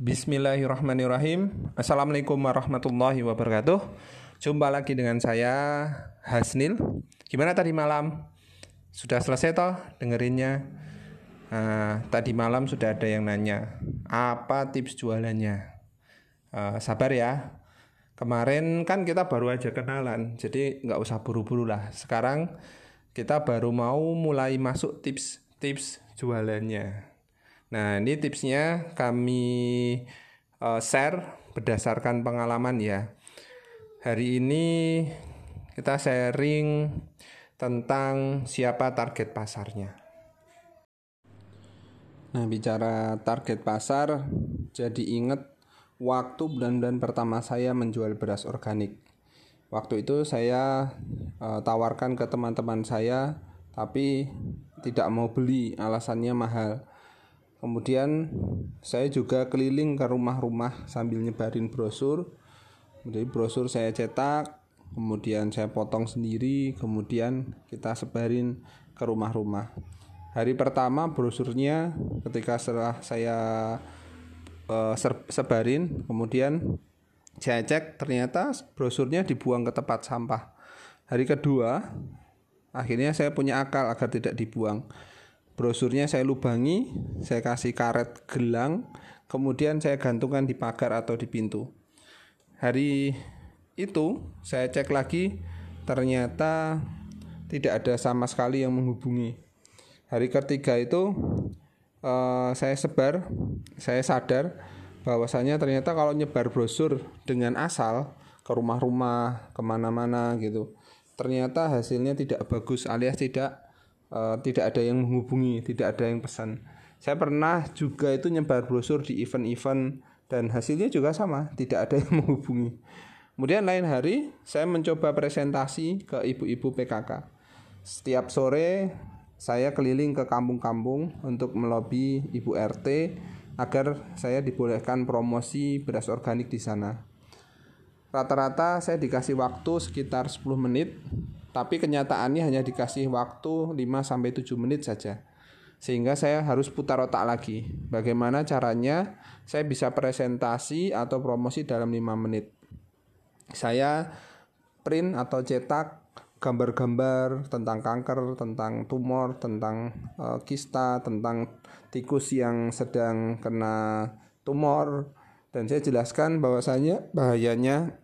Bismillahirrahmanirrahim Assalamualaikum warahmatullahi wabarakatuh Jumpa lagi dengan saya Hasnil Gimana tadi malam? Sudah selesai toh dengerinnya? Nah, tadi malam sudah ada yang nanya Apa tips jualannya? Uh, sabar ya Kemarin kan kita baru aja kenalan Jadi nggak usah buru-buru lah Sekarang kita baru mau mulai masuk tips-tips jualannya Nah, ini tipsnya kami uh, share berdasarkan pengalaman ya. Hari ini kita sharing tentang siapa target pasarnya. Nah, bicara target pasar, jadi ingat waktu bulan-bulan pertama saya menjual beras organik. Waktu itu saya uh, tawarkan ke teman-teman saya, tapi tidak mau beli, alasannya mahal Kemudian saya juga keliling ke rumah-rumah sambil nyebarin brosur. Jadi brosur saya cetak, kemudian saya potong sendiri, kemudian kita sebarin ke rumah-rumah. Hari pertama brosurnya ketika setelah saya uh, sebarin, kemudian saya cek ternyata brosurnya dibuang ke tempat sampah. Hari kedua, akhirnya saya punya akal agar tidak dibuang brosurnya saya lubangi, saya kasih karet gelang, kemudian saya gantungkan di pagar atau di pintu. Hari itu saya cek lagi, ternyata tidak ada sama sekali yang menghubungi. Hari ketiga itu uh, saya sebar, saya sadar bahwasanya ternyata kalau nyebar brosur dengan asal ke rumah-rumah ke mana-mana gitu, ternyata hasilnya tidak bagus alias tidak uh, tidak ada yang menghubungi, tidak ada yang pesan. Saya pernah juga itu nyebar brosur di event-event dan hasilnya juga sama, tidak ada yang menghubungi. Kemudian lain hari saya mencoba presentasi ke ibu-ibu PKK. Setiap sore saya keliling ke kampung-kampung untuk melobi ibu RT agar saya dibolehkan promosi beras organik di sana. Rata-rata saya dikasih waktu sekitar 10 menit tapi kenyataannya hanya dikasih waktu 5 sampai 7 menit saja. Sehingga saya harus putar otak lagi. Bagaimana caranya saya bisa presentasi atau promosi dalam 5 menit. Saya print atau cetak gambar-gambar tentang kanker, tentang tumor, tentang uh, kista, tentang tikus yang sedang kena tumor dan saya jelaskan bahwasanya bahayanya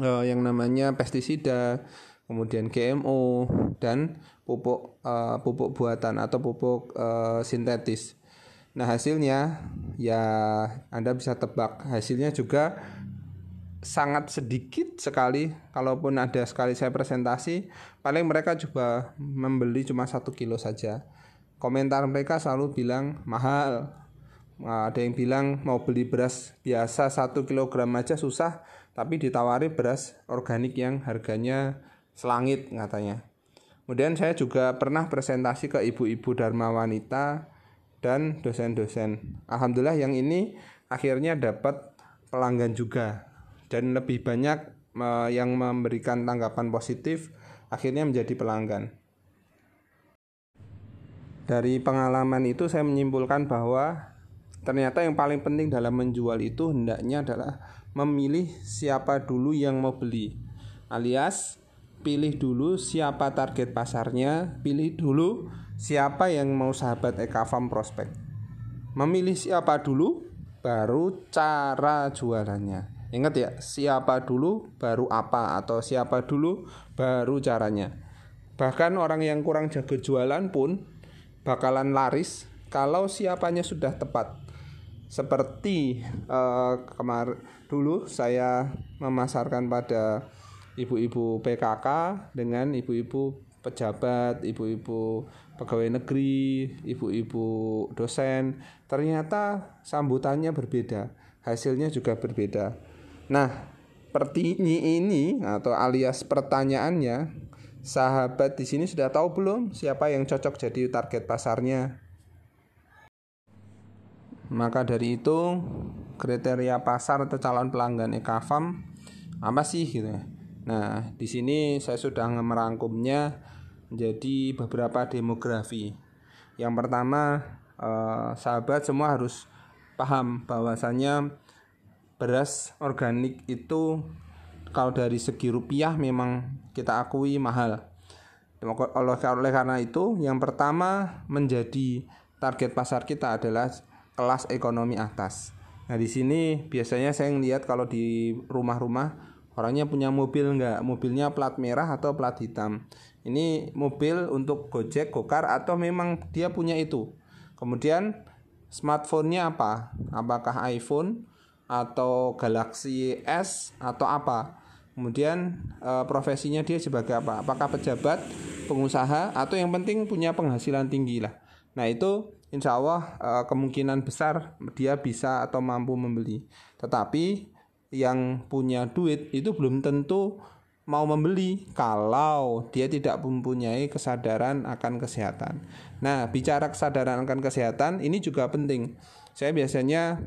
uh, yang namanya pestisida kemudian GMO dan pupuk uh, pupuk buatan atau pupuk uh, sintetis. Nah, hasilnya ya Anda bisa tebak. Hasilnya juga sangat sedikit sekali kalaupun ada sekali saya presentasi paling mereka coba membeli cuma satu kilo saja komentar mereka selalu bilang mahal ada yang bilang mau beli beras biasa satu kilogram aja susah tapi ditawari beras organik yang harganya selangit katanya. Kemudian saya juga pernah presentasi ke ibu-ibu Dharma Wanita dan dosen-dosen. Alhamdulillah yang ini akhirnya dapat pelanggan juga dan lebih banyak yang memberikan tanggapan positif akhirnya menjadi pelanggan. Dari pengalaman itu saya menyimpulkan bahwa ternyata yang paling penting dalam menjual itu hendaknya adalah memilih siapa dulu yang mau beli. Alias pilih dulu siapa target pasarnya, pilih dulu siapa yang mau sahabat Ekafarm prospek. Memilih siapa dulu, baru cara jualannya. Ingat ya, siapa dulu, baru apa, atau siapa dulu, baru caranya. Bahkan orang yang kurang jago jualan pun bakalan laris kalau siapanya sudah tepat. Seperti uh, kemarin dulu saya memasarkan pada ibu-ibu PKK dengan ibu-ibu pejabat, ibu-ibu pegawai negeri, ibu-ibu dosen, ternyata sambutannya berbeda, hasilnya juga berbeda. Nah, pertinyi ini atau alias pertanyaannya, sahabat di sini sudah tahu belum siapa yang cocok jadi target pasarnya? Maka dari itu, kriteria pasar atau calon pelanggan Ekafam apa sih gitu ya? Nah, di sini saya sudah merangkumnya menjadi beberapa demografi. Yang pertama, eh, sahabat semua harus paham bahwasanya beras organik itu kalau dari segi rupiah memang kita akui mahal. Oleh karena itu, yang pertama menjadi target pasar kita adalah kelas ekonomi atas. Nah di sini biasanya saya lihat kalau di rumah-rumah orangnya punya mobil enggak, mobilnya plat merah atau plat hitam. Ini mobil untuk Gojek, Gokar atau memang dia punya itu. Kemudian smartphone-nya apa? Apakah iPhone atau Galaxy S atau apa? Kemudian e, profesinya dia sebagai apa? Apakah pejabat, pengusaha atau yang penting punya penghasilan tinggi lah. Nah itu insya Allah e, kemungkinan besar dia bisa atau mampu membeli. Tetapi yang punya duit itu belum tentu mau membeli kalau dia tidak mempunyai kesadaran akan kesehatan. Nah, bicara kesadaran akan kesehatan ini juga penting. Saya biasanya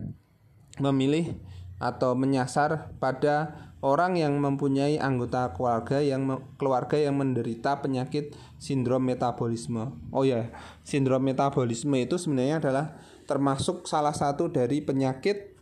memilih atau menyasar pada orang yang mempunyai anggota keluarga yang keluarga yang menderita penyakit sindrom metabolisme. Oh ya, sindrom metabolisme itu sebenarnya adalah termasuk salah satu dari penyakit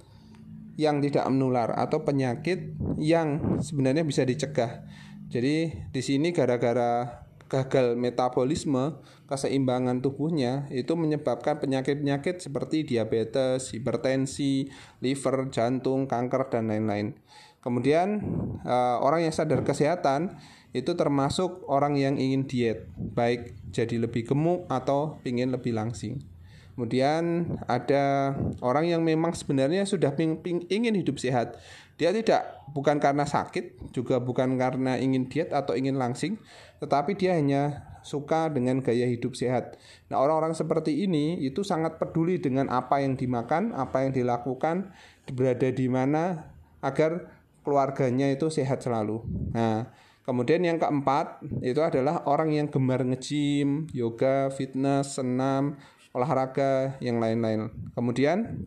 yang tidak menular atau penyakit yang sebenarnya bisa dicegah. Jadi di sini gara-gara gagal metabolisme, keseimbangan tubuhnya itu menyebabkan penyakit-penyakit seperti diabetes, hipertensi, liver, jantung, kanker dan lain-lain. Kemudian uh, orang yang sadar kesehatan itu termasuk orang yang ingin diet, baik jadi lebih gemuk atau ingin lebih langsing. Kemudian ada orang yang memang sebenarnya sudah ping, ping, ingin hidup sehat. Dia tidak bukan karena sakit, juga bukan karena ingin diet atau ingin langsing, tetapi dia hanya suka dengan gaya hidup sehat. Nah, orang-orang seperti ini itu sangat peduli dengan apa yang dimakan, apa yang dilakukan, berada di mana agar keluarganya itu sehat selalu. Nah, kemudian yang keempat itu adalah orang yang gemar nge-gym, yoga, fitness, senam, olahraga, yang lain-lain. Kemudian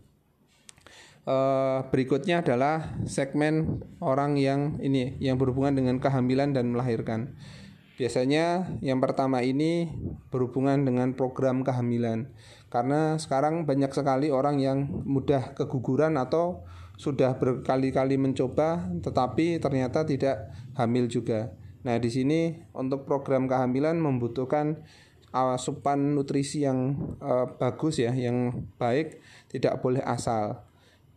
eh, berikutnya adalah segmen orang yang ini yang berhubungan dengan kehamilan dan melahirkan. Biasanya yang pertama ini berhubungan dengan program kehamilan. Karena sekarang banyak sekali orang yang mudah keguguran atau sudah berkali-kali mencoba tetapi ternyata tidak hamil juga. Nah, di sini untuk program kehamilan membutuhkan asupan nutrisi yang uh, bagus ya, yang baik, tidak boleh asal.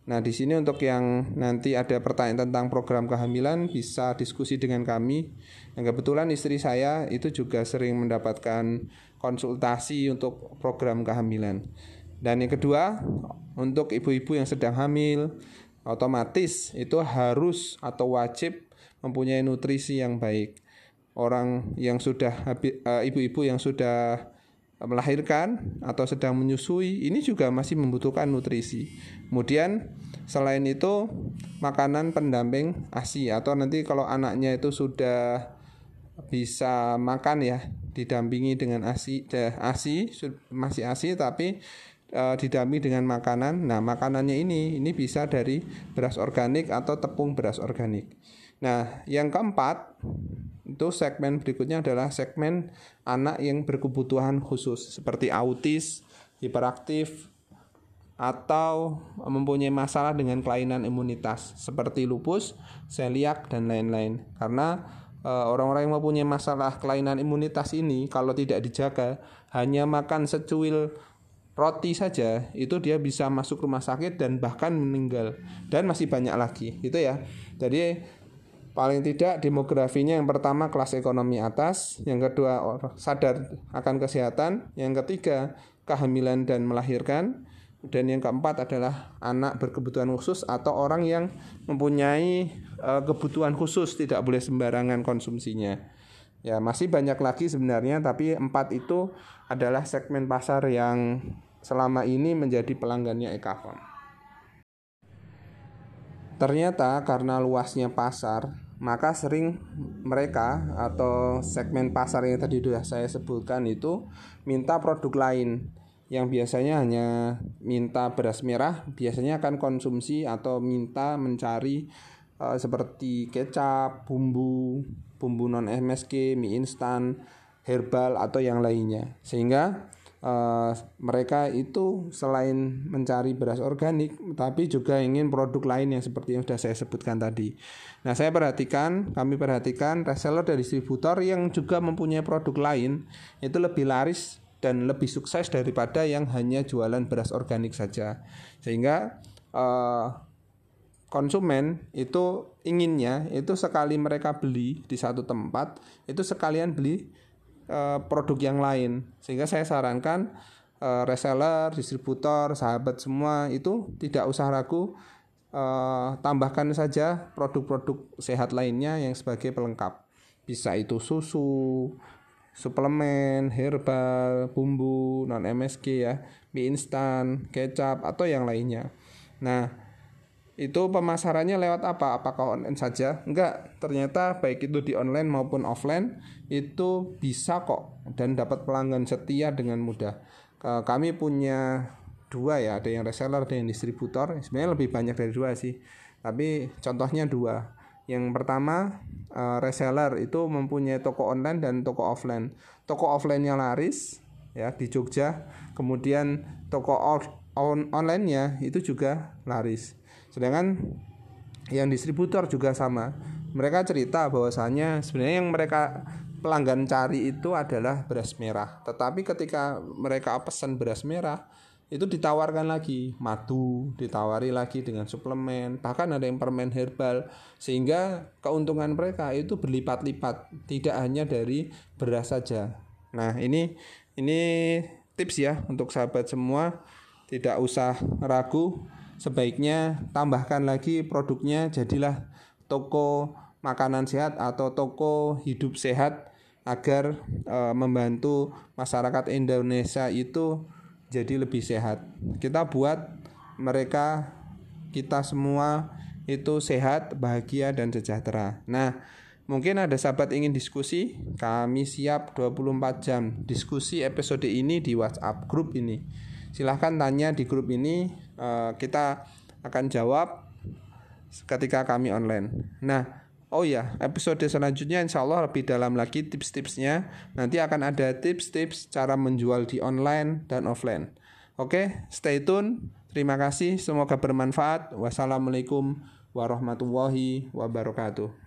Nah, di sini untuk yang nanti ada pertanyaan tentang program kehamilan bisa diskusi dengan kami. Yang kebetulan istri saya itu juga sering mendapatkan konsultasi untuk program kehamilan. Dan yang kedua, untuk ibu-ibu yang sedang hamil, otomatis itu harus atau wajib mempunyai nutrisi yang baik. Orang yang sudah eh, ibu-ibu yang sudah melahirkan atau sedang menyusui ini juga masih membutuhkan nutrisi. Kemudian selain itu makanan pendamping ASI atau nanti kalau anaknya itu sudah bisa makan ya didampingi dengan ASI ASI masih ASI tapi e, didampingi dengan makanan. Nah, makanannya ini ini bisa dari beras organik atau tepung beras organik. Nah, yang keempat itu segmen berikutnya adalah segmen anak yang berkebutuhan khusus seperti autis, hiperaktif, atau mempunyai masalah dengan kelainan imunitas seperti lupus, seliak dan lain-lain. Karena e, orang-orang yang mempunyai masalah kelainan imunitas ini kalau tidak dijaga hanya makan secuil roti saja itu dia bisa masuk rumah sakit dan bahkan meninggal dan masih banyak lagi itu ya jadi paling tidak demografinya yang pertama kelas ekonomi atas yang kedua sadar akan kesehatan yang ketiga kehamilan dan melahirkan dan yang keempat adalah anak berkebutuhan khusus atau orang yang mempunyai uh, kebutuhan khusus tidak boleh sembarangan konsumsinya Ya, masih banyak lagi sebenarnya, tapi empat itu adalah segmen pasar yang selama ini menjadi pelanggannya Ekafon. Ternyata karena luasnya pasar, maka sering mereka atau segmen pasar yang tadi sudah saya sebutkan itu minta produk lain yang biasanya hanya minta beras merah, biasanya akan konsumsi atau minta mencari uh, seperti kecap, bumbu, bumbu non MSG, mie instan, herbal atau yang lainnya. Sehingga uh, mereka itu selain mencari beras organik tapi juga ingin produk lain yang seperti yang sudah saya sebutkan tadi. Nah, saya perhatikan, kami perhatikan reseller dan distributor yang juga mempunyai produk lain itu lebih laris dan lebih sukses daripada yang hanya jualan beras organik saja. Sehingga uh, konsumen itu inginnya itu sekali mereka beli di satu tempat itu sekalian beli uh, produk yang lain sehingga saya sarankan uh, reseller, distributor, sahabat semua itu tidak usah ragu uh, tambahkan saja produk-produk sehat lainnya yang sebagai pelengkap bisa itu susu, suplemen, herbal, bumbu, non MSG ya, mie instan, kecap atau yang lainnya. Nah, itu pemasarannya lewat apa? Apakah online saja? Enggak, ternyata baik itu di online maupun offline itu bisa kok dan dapat pelanggan setia dengan mudah. Kami punya dua ya, ada yang reseller, ada yang distributor. Sebenarnya lebih banyak dari dua sih. Tapi contohnya dua. Yang pertama eh, reseller itu mempunyai toko online dan toko offline. Toko offline-nya laris ya di Jogja, kemudian toko on online-nya itu juga laris Sedangkan yang distributor juga sama. Mereka cerita bahwasanya sebenarnya yang mereka pelanggan cari itu adalah beras merah. Tetapi ketika mereka pesan beras merah, itu ditawarkan lagi madu, ditawari lagi dengan suplemen, bahkan ada yang permen herbal, sehingga keuntungan mereka itu berlipat-lipat, tidak hanya dari beras saja. Nah, ini ini tips ya untuk sahabat semua, tidak usah ragu sebaiknya tambahkan lagi produknya jadilah toko makanan sehat atau toko hidup sehat agar e, membantu masyarakat Indonesia itu jadi lebih sehat. Kita buat mereka kita semua itu sehat, bahagia dan sejahtera. Nah, mungkin ada sahabat ingin diskusi, kami siap 24 jam diskusi episode ini di WhatsApp grup ini silahkan tanya di grup ini uh, kita akan jawab ketika kami online. Nah oh ya episode selanjutnya insya Allah lebih dalam lagi tips-tipsnya. Nanti akan ada tips-tips cara menjual di online dan offline. Oke stay tune. Terima kasih. Semoga bermanfaat. Wassalamualaikum warahmatullahi wabarakatuh